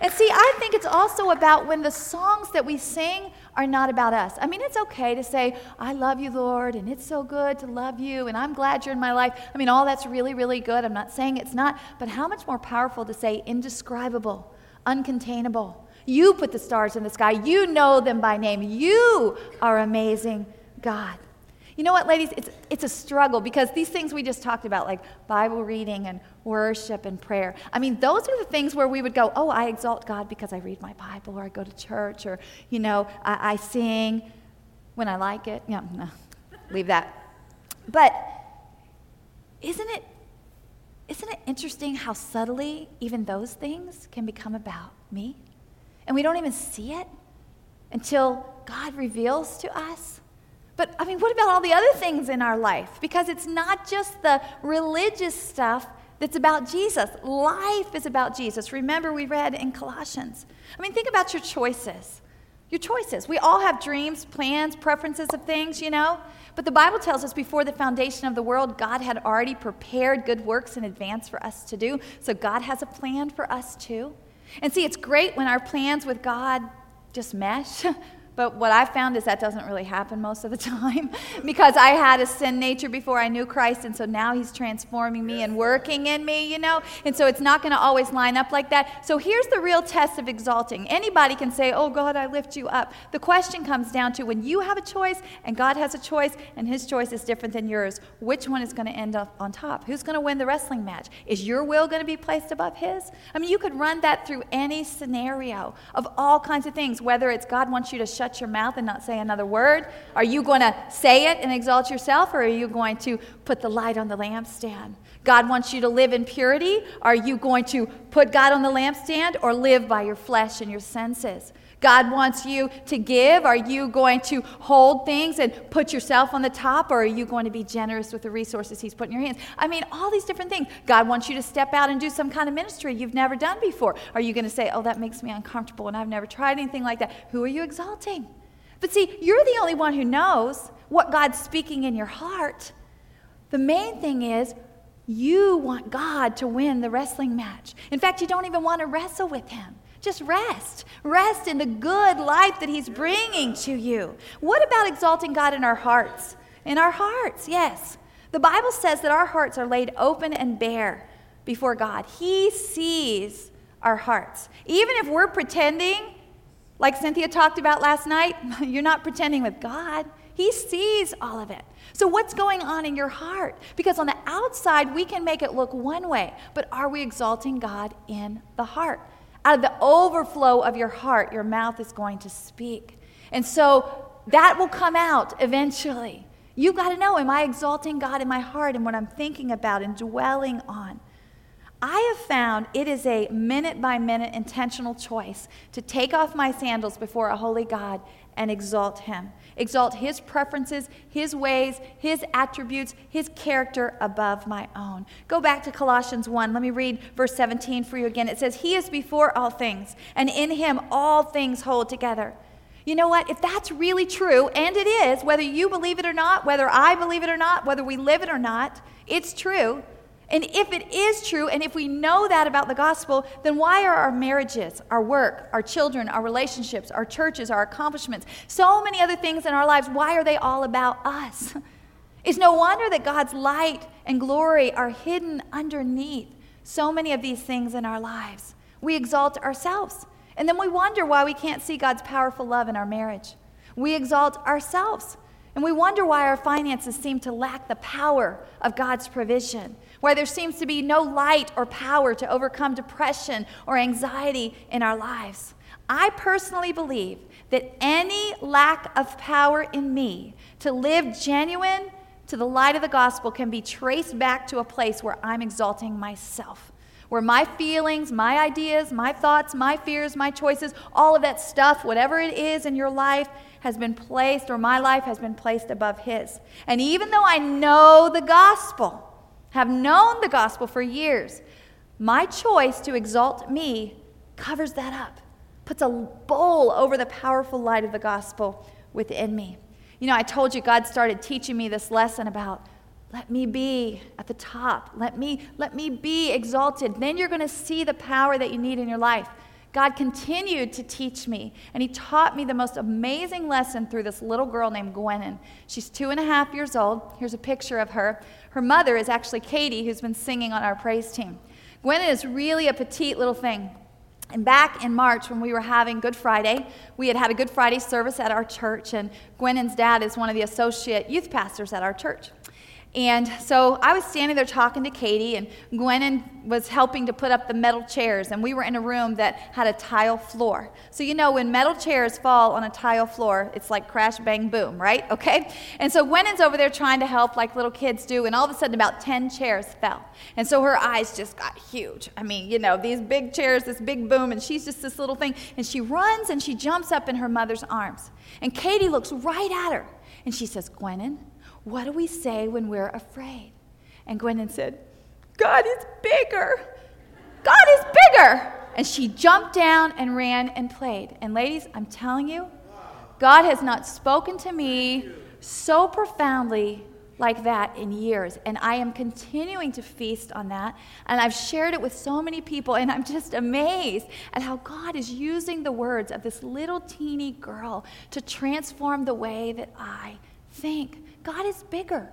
And see, I think it's also about when the songs that we sing are not about us. I mean, it's okay to say, I love you, Lord, and it's so good to love you, and I'm glad you're in my life. I mean, all that's really, really good. I'm not saying it's not, but how much more powerful to say indescribable, uncontainable. You put the stars in the sky, you know them by name. You are amazing, God. You know what, ladies? It's, it's a struggle because these things we just talked about, like Bible reading and worship and prayer, I mean, those are the things where we would go, oh, I exalt God because I read my Bible or I go to church or, you know, I, I sing when I like it. Yeah, no, leave that. But isn't it, isn't it interesting how subtly even those things can become about me? And we don't even see it until God reveals to us but I mean, what about all the other things in our life? Because it's not just the religious stuff that's about Jesus. Life is about Jesus. Remember, we read in Colossians. I mean, think about your choices. Your choices. We all have dreams, plans, preferences of things, you know? But the Bible tells us before the foundation of the world, God had already prepared good works in advance for us to do. So God has a plan for us too. And see, it's great when our plans with God just mesh. <laughs> But what I found is that doesn't really happen most of the <laughs> time because I had a sin nature before I knew Christ, and so now He's transforming me and working in me, you know? And so it's not going to always line up like that. So here's the real test of exalting. Anybody can say, Oh, God, I lift you up. The question comes down to when you have a choice and God has a choice and His choice is different than yours, which one is going to end up on top? Who's going to win the wrestling match? Is your will going to be placed above His? I mean, you could run that through any scenario of all kinds of things, whether it's God wants you to shut shut your mouth and not say another word? Are you going to say it and exalt yourself, or are you going to put the light on the lampstand? God wants you to live in purity. Are you going to put God on the lampstand or live by your flesh and your senses? God wants you to give. Are you going to hold things and put yourself on the top, or are you going to be generous with the resources He's put in your hands? I mean, all these different things. God wants you to step out and do some kind of ministry you've never done before. Are you going to say, oh, that makes me uncomfortable and I've never tried anything like that? Who are you exalting? But see, you're the only one who knows what God's speaking in your heart. The main thing is, you want God to win the wrestling match. In fact, you don't even want to wrestle with Him. Just rest. Rest in the good life that He's bringing to you. What about exalting God in our hearts? In our hearts, yes. The Bible says that our hearts are laid open and bare before God. He sees our hearts. Even if we're pretending, like Cynthia talked about last night, <laughs> you're not pretending with God. He sees all of it. So, what's going on in your heart? Because on the outside, we can make it look one way, but are we exalting God in the heart? Out of the overflow of your heart, your mouth is going to speak. And so that will come out eventually. You've got to know am I exalting God in my heart and what I'm thinking about and dwelling on? I have found it is a minute by minute intentional choice to take off my sandals before a holy God and exalt Him. Exalt His preferences, His ways, His attributes, His character above my own. Go back to Colossians 1. Let me read verse 17 for you again. It says, He is before all things, and in Him all things hold together. You know what? If that's really true, and it is, whether you believe it or not, whether I believe it or not, whether we live it or not, it's true and if it is true, and if we know that about the gospel, then why are our marriages, our work, our children, our relationships, our churches, our accomplishments, so many other things in our lives, why are they all about us? It's no wonder that God's light and glory are hidden underneath so many of these things in our lives. We exalt ourselves, and then we wonder why we can't see God's powerful love in our marriage. We exalt ourselves, and we wonder why our finances seem to lack the power of God's provision where there seems to be no light or power to overcome depression or anxiety in our lives. I personally believe that any lack of power in me to live genuine to the light of the gospel can be traced back to a place where I'm exalting myself. Where my feelings, my ideas, my thoughts, my fears, my choices, all of that stuff, whatever it is in your life, has been placed, or my life has been placed above His. And even though I know the gospel, have known the gospel for years, my choice to exalt me covers that up. puts a bowl over the powerful light of the gospel within me. You know, I told you God started teaching me this lesson about let me be at the top. Let me let me be exalted. Then you're going to see the power that you need in your life. God continued to teach me, and He taught me the most amazing lesson through this little girl named Gwennon. She's two and a half years old. Here's a picture of her. Her mother is actually Katie, who's been singing on our praise team. Gwennon is really a petite little thing. And back in March, when we were having Good Friday, we had had a Good Friday service at our church, and Gwennon's dad is one of the associate youth pastors at our church. And so I was standing there talking to Katie, and Gwennon was helping to put up the metal chairs. And we were in a room that had a tile floor. So, you know, when metal chairs fall on a tile floor, it's like crash, bang, boom, right? <laughs> Okay? And so Gwennon's over there trying to help like little kids do, and all of a sudden, about 10 chairs fell. And so her eyes just got huge. I mean, you know, these big chairs, this big boom, and she's just this little thing. And she runs and she jumps up in her mother's arms. And Katie looks right at her, and she says, Gwennon, what do we say when we're afraid? And Gwennon said, God is bigger. God is bigger. And she jumped down and ran and played. And ladies, I'm telling you, God has not spoken to me so profoundly like that in years. And I am continuing to feast on that. And I've shared it with so many people, and I'm just amazed at how God is using the words of this little teeny girl to transform the way that I think. God is bigger.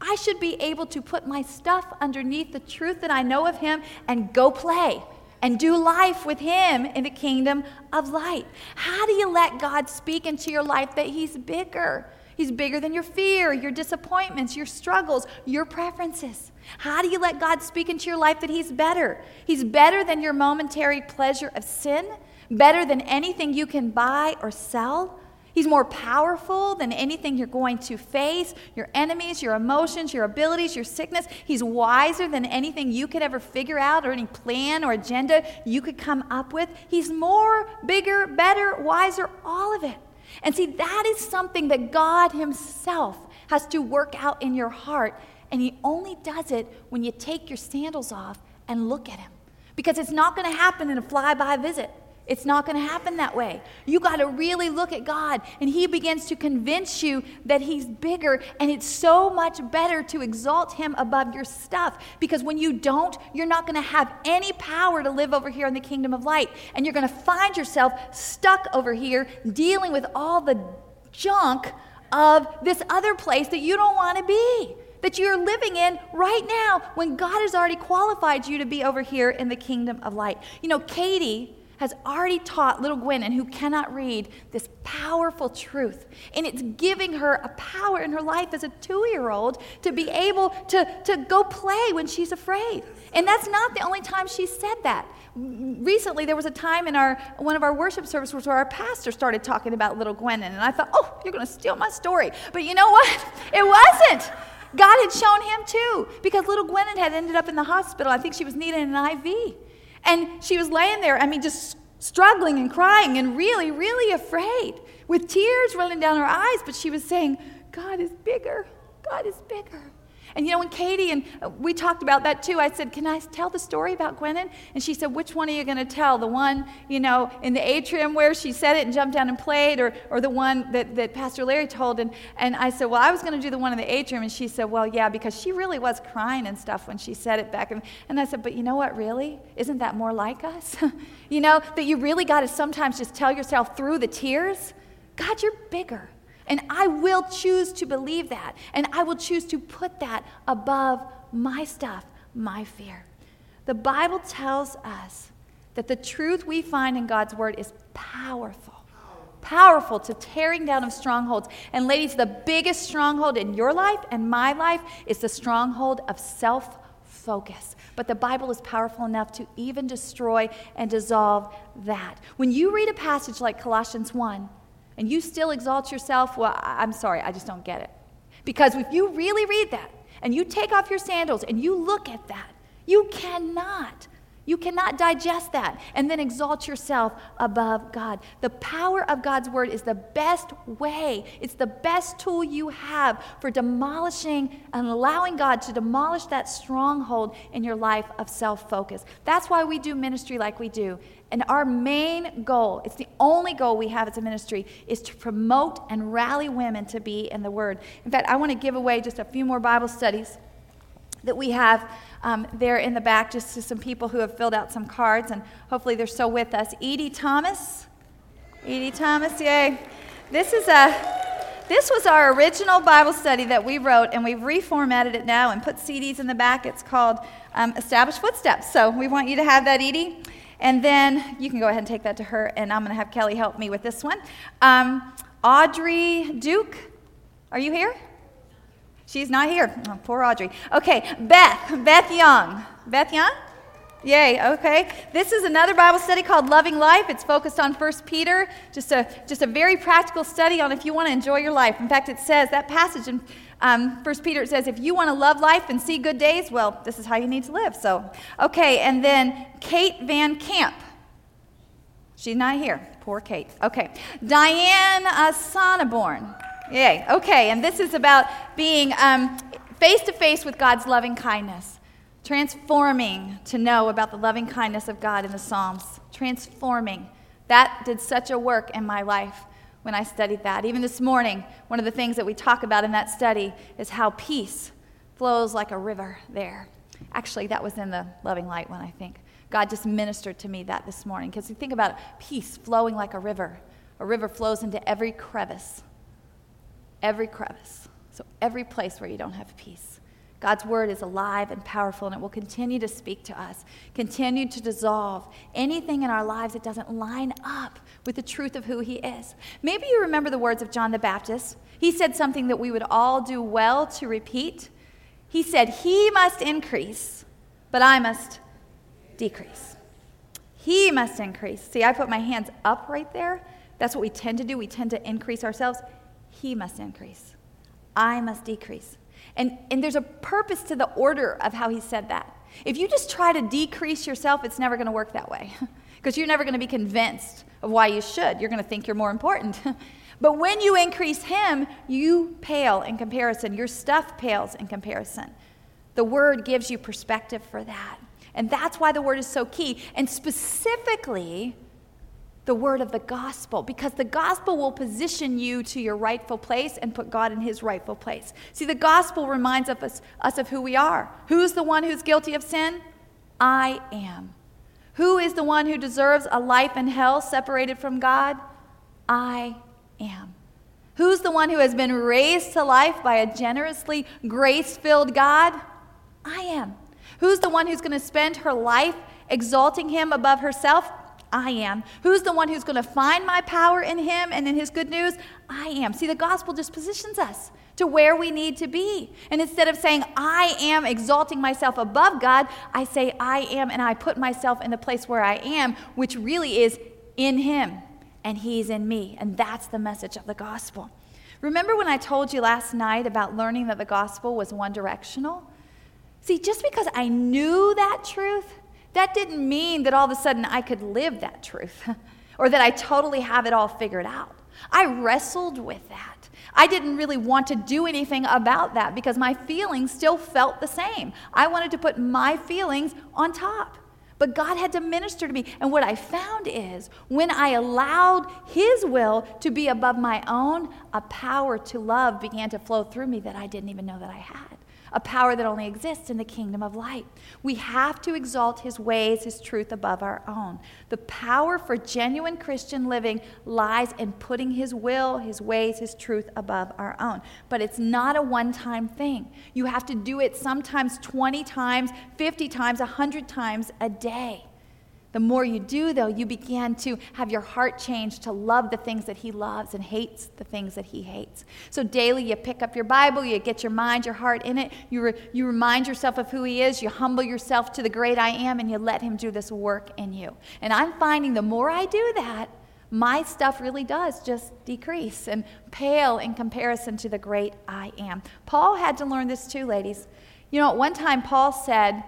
I should be able to put my stuff underneath the truth that I know of Him and go play and do life with Him in the kingdom of light. How do you let God speak into your life that He's bigger? He's bigger than your fear, your disappointments, your struggles, your preferences. How do you let God speak into your life that He's better? He's better than your momentary pleasure of sin, better than anything you can buy or sell. He's more powerful than anything you're going to face your enemies, your emotions, your abilities, your sickness. He's wiser than anything you could ever figure out or any plan or agenda you could come up with. He's more, bigger, better, wiser, all of it. And see, that is something that God Himself has to work out in your heart. And He only does it when you take your sandals off and look at Him. Because it's not going to happen in a flyby visit. It's not going to happen that way. You got to really look at God, and He begins to convince you that He's bigger, and it's so much better to exalt Him above your stuff because when you don't, you're not going to have any power to live over here in the kingdom of light, and you're going to find yourself stuck over here dealing with all the junk of this other place that you don't want to be that you're living in right now when God has already qualified you to be over here in the kingdom of light. You know, Katie has already taught little Gwennon, who cannot read, this powerful truth. And it's giving her a power in her life as a two year old to be able to, to go play when she's afraid. And that's not the only time she said that. Recently, there was a time in our one of our worship services where our pastor started talking about little Gwennon. And I thought, oh, you're going to steal my story. But you know what? <laughs> It wasn't. God had shown him too, because little Gwennon had ended up in the hospital. I think she was needing an IV. And she was laying there, I mean, just struggling and crying and really, really afraid with tears running down her eyes. But she was saying, God is bigger. God is bigger. And you know, when Katie and uh, we talked about that too, I said, Can I tell the story about Gwennon? And she said, Which one are you going to tell? The one, you know, in the atrium where she said it and jumped down and played, or, or the one that, that Pastor Larry told? And, and I said, Well, I was going to do the one in the atrium. And she said, Well, yeah, because she really was crying and stuff when she said it back. And, and I said, But you know what, really? Isn't that more like us? <laughs> you know, that you really got to sometimes just tell yourself through the tears, God, you're bigger. And I will choose to believe that. And I will choose to put that above my stuff, my fear. The Bible tells us that the truth we find in God's word is powerful. Powerful to tearing down of strongholds. And, ladies, the biggest stronghold in your life and my life is the stronghold of self focus. But the Bible is powerful enough to even destroy and dissolve that. When you read a passage like Colossians 1, and you still exalt yourself, well, I'm sorry, I just don't get it. Because if you really read that and you take off your sandals and you look at that, you cannot, You cannot digest that and then exalt yourself above God. The power of God's word is the best way, it's the best tool you have for demolishing and allowing God to demolish that stronghold in your life of self focus. That's why we do ministry like we do. And our main goal, it's the only goal we have as a ministry, is to promote and rally women to be in the Word. In fact, I want to give away just a few more Bible studies that we have um, there in the back, just to some people who have filled out some cards, and hopefully they're still with us. Edie Thomas. Edie Thomas, yay. This is a. This was our original Bible study that we wrote, and we've reformatted it now and put CDs in the back. It's called um, Established Footsteps. So we want you to have that, Edie. And then you can go ahead and take that to her, and I'm going to have Kelly help me with this one. Um, Audrey Duke, are you here? She's not here. Oh, poor Audrey. Okay, Beth, Beth Young. Beth Young? Yay, okay. This is another Bible study called Loving Life. It's focused on 1 Peter, just a, just a very practical study on if you want to enjoy your life. In fact, it says, that passage in um, 1 Peter, it says, if you want to love life and see good days, well, this is how you need to live. So, okay, and then Kate Van Camp. She's not here. Poor Kate. Okay. Diane uh, Sonneborn. Yay. Okay, and this is about being face to face with God's loving kindness, transforming to know about the loving kindness of God in the Psalms. Transforming. That did such a work in my life when I studied that. Even this morning, one of the things that we talk about in that study is how peace flows like a river there. Actually, that was in the Loving Light one, I think. God just ministered to me that this morning because you think about it, peace flowing like a river. A river flows into every crevice, every crevice. So, every place where you don't have peace. God's word is alive and powerful, and it will continue to speak to us, continue to dissolve anything in our lives that doesn't line up with the truth of who He is. Maybe you remember the words of John the Baptist. He said something that we would all do well to repeat. He said, He must increase, but I must decrease. He must increase. See, I put my hands up right there. That's what we tend to do. We tend to increase ourselves. He must increase. I must decrease. And, and there's a purpose to the order of how he said that. If you just try to decrease yourself, it's never going to work that way <laughs> because you're never going to be convinced of why you should. You're going to think you're more important. <laughs> but when you increase him, you pale in comparison. Your stuff pales in comparison. The word gives you perspective for that. And that's why the word is so key. And specifically, the word of the gospel because the gospel will position you to your rightful place and put God in his rightful place. See, the gospel reminds of us, us of who we are. Who's the one who's guilty of sin? I am. Who is the one who deserves a life in hell separated from God? I am. Who's the one who has been raised to life by a generously grace filled God? I am. Who's the one who's going to spend her life exalting him above herself? I am. Who's the one who's going to find my power in him and in his good news? I am. See, the gospel just positions us to where we need to be. And instead of saying, I am exalting myself above God, I say, I am, and I put myself in the place where I am, which really is in him, and he's in me. And that's the message of the gospel. Remember when I told you last night about learning that the gospel was one directional? See, just because I knew that truth that didn't mean that all of a sudden I could live that truth <laughs> or that I totally have it all figured out. I wrestled with that. I didn't really want to do anything about that because my feelings still felt the same. I wanted to put my feelings on top. But God had to minister to me. And what I found is when I allowed His will to be above my own, a power to love began to flow through me that I didn't even know that I had a power that only exists in the kingdom of light. We have to exalt his ways, his truth above our own. The power for genuine Christian living lies in putting his will, his ways, his truth above our own. But it's not a one time thing. You have to do it sometimes 20 times, 50 times, 100 times a day. The more you do, though, you begin to have your heart change to love the things that He loves and hates the things that He hates. So daily, you pick up your Bible, you get your mind, your heart in it, you, re- you remind yourself of who He is, you humble yourself to the great I am, and you let Him do this work in you. And I'm finding the more I do that, my stuff really does just decrease and pale in comparison to the great I am. Paul had to learn this too, ladies. You know, at one time, Paul said,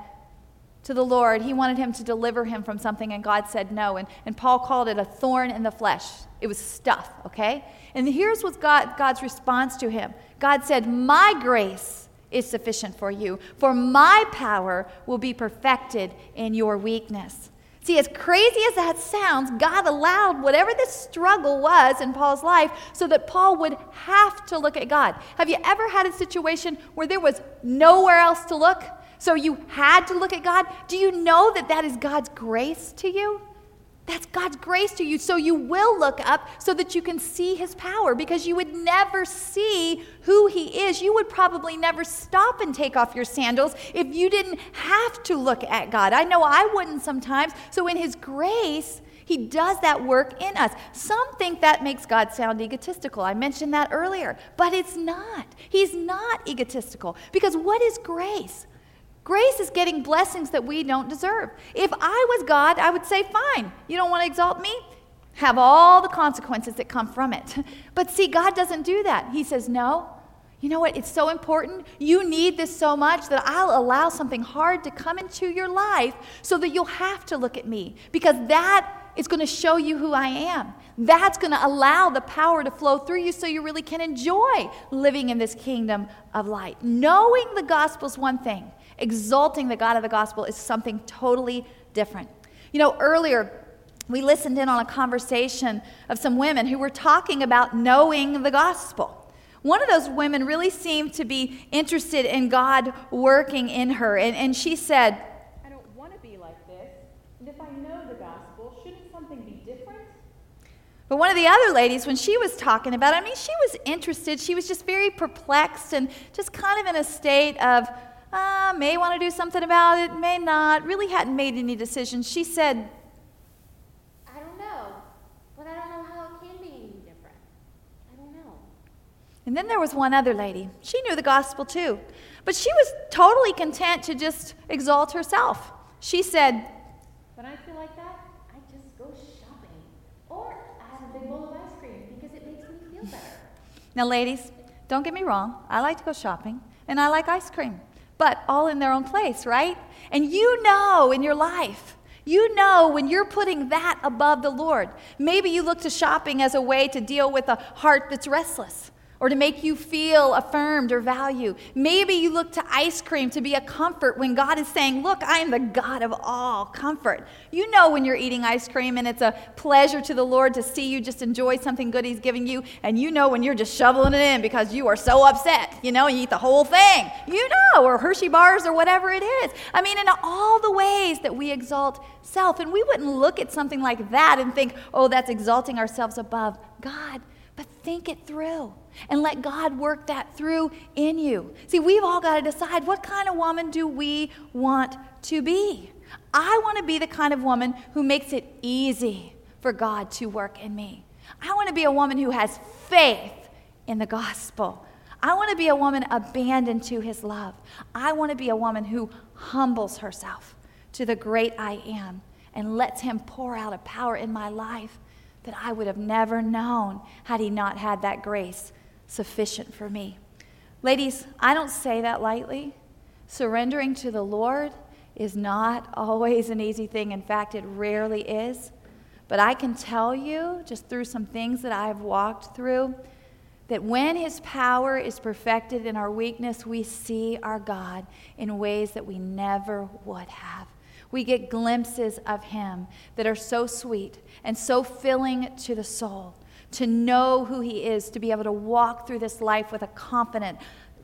to the Lord. He wanted him to deliver him from something, and God said no. And, and Paul called it a thorn in the flesh. It was stuff, okay? And here's what God, God's response to him God said, My grace is sufficient for you, for my power will be perfected in your weakness. See, as crazy as that sounds, God allowed whatever this struggle was in Paul's life so that Paul would have to look at God. Have you ever had a situation where there was nowhere else to look? So you had to look at God? Do you know that that is God's grace to you? That's God's grace to you. So you will look up so that you can see his power because you would never see who he is. You would probably never stop and take off your sandals if you didn't have to look at God. I know I wouldn't sometimes. So in his grace, he does that work in us. Some think that makes God sound egotistical. I mentioned that earlier, but it's not. He's not egotistical because what is grace? Grace is getting blessings that we don't deserve. If I was God, I would say, fine, you don't want to exalt me? Have all the consequences that come from it. <laughs> But see, God doesn't do that. He says, no. You know what? It's so important. You need this so much that I'll allow something hard to come into your life so that you'll have to look at me because that is going to show you who I am. That's going to allow the power to flow through you so you really can enjoy living in this kingdom of light. Knowing the gospel is one thing, exalting the God of the gospel is something totally different. You know, earlier, we listened in on a conversation of some women who were talking about knowing the gospel. One of those women really seemed to be interested in God working in her, and, and she said, I don't want to be like this, and if I know the gospel, shouldn't something be different? But one of the other ladies, when she was talking about it, I mean, she was interested. She was just very perplexed and just kind of in a state of, uh, may want to do something about it, may not, really hadn't made any decisions. She said, I don't know, but I don't know how it can be any different. I don't know. And then there was one other lady. She knew the gospel too, but she was totally content to just exalt herself. She said, When I feel like that, I just go shopping. Or I have a big bowl of ice cream because it makes me feel better. Now, ladies, don't get me wrong. I like to go shopping and I like ice cream but all in their own place, right? And you know in your life, you know when you're putting that above the Lord. Maybe you look to shopping as a way to deal with a heart that's restless or to make you feel affirmed or valued. Maybe you look to ice cream to be a comfort when God is saying, Look, I am the God of all comfort. You know when you're eating ice cream and it's a pleasure to the Lord to see you just enjoy something good He's giving you, and you know when you're just shoveling it in because you are so upset, you know, you eat the whole thing. You know, or Hershey bars or whatever it is. I mean, in all the ways that we exalt self. And we wouldn't look at something like that and think, Oh, that's exalting ourselves above God. Think it through and let God work that through in you. See, we've all got to decide what kind of woman do we want to be? I want to be the kind of woman who makes it easy for God to work in me. I want to be a woman who has faith in the gospel. I want to be a woman abandoned to his love. I want to be a woman who humbles herself to the great I am and lets him pour out a power in my life that I would have never known had he not had that grace sufficient for me. Ladies, I don't say that lightly. Surrendering to the Lord is not <laughs> always an easy thing. In fact, it rarely is. But I can tell you, just through some things that I've walked through, that when His power is perfected in our weakness, we see our God in ways that we never would have. We get glimpses of Him that are so sweet and so filling to the soul. To know who He is, to be able to walk through this life with a confident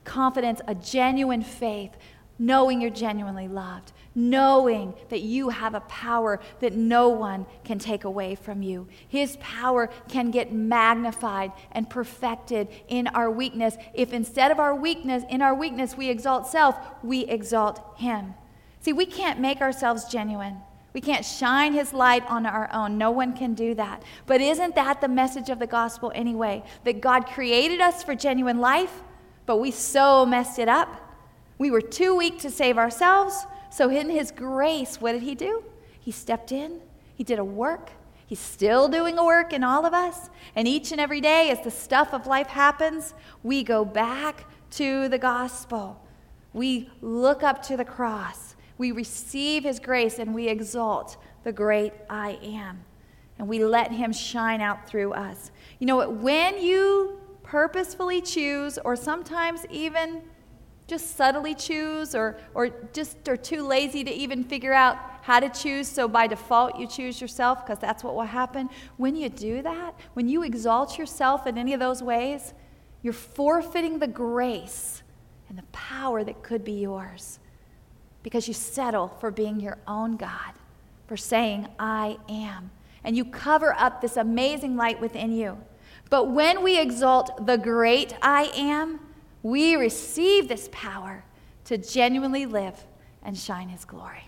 confidence, a genuine faith, knowing you're genuinely loved, knowing that you have a power that no one can take away from you. His power can get magnified and perfected in our weakness. If instead of our weakness, in our weakness, we exalt self, we exalt Him. See, we can't make ourselves genuine. We can't shine his light on our own. No one can do that. But isn't that the message of the gospel anyway? That God created us for genuine life, but we so messed it up. We were too weak to save ourselves. So, in his grace, what did he do? He stepped in, he did a work. He's still doing a work in all of us. And each and every day, as the stuff of life happens, we go back to the gospel. We look up to the cross We receive his grace and we exalt the great I am. And we let him shine out through us. You know what? When you purposefully choose, or sometimes even just subtly choose, or, or just are too lazy to even figure out how to choose, so by default you choose yourself because that's what will happen. When you do that, when you exalt yourself in any of those ways, you're forfeiting the grace and the power that could be yours because you settle for being your own God, for saying, I am. And you cover up this amazing light within you. But when we exalt the great I am, we receive this power to genuinely live and shine his glory.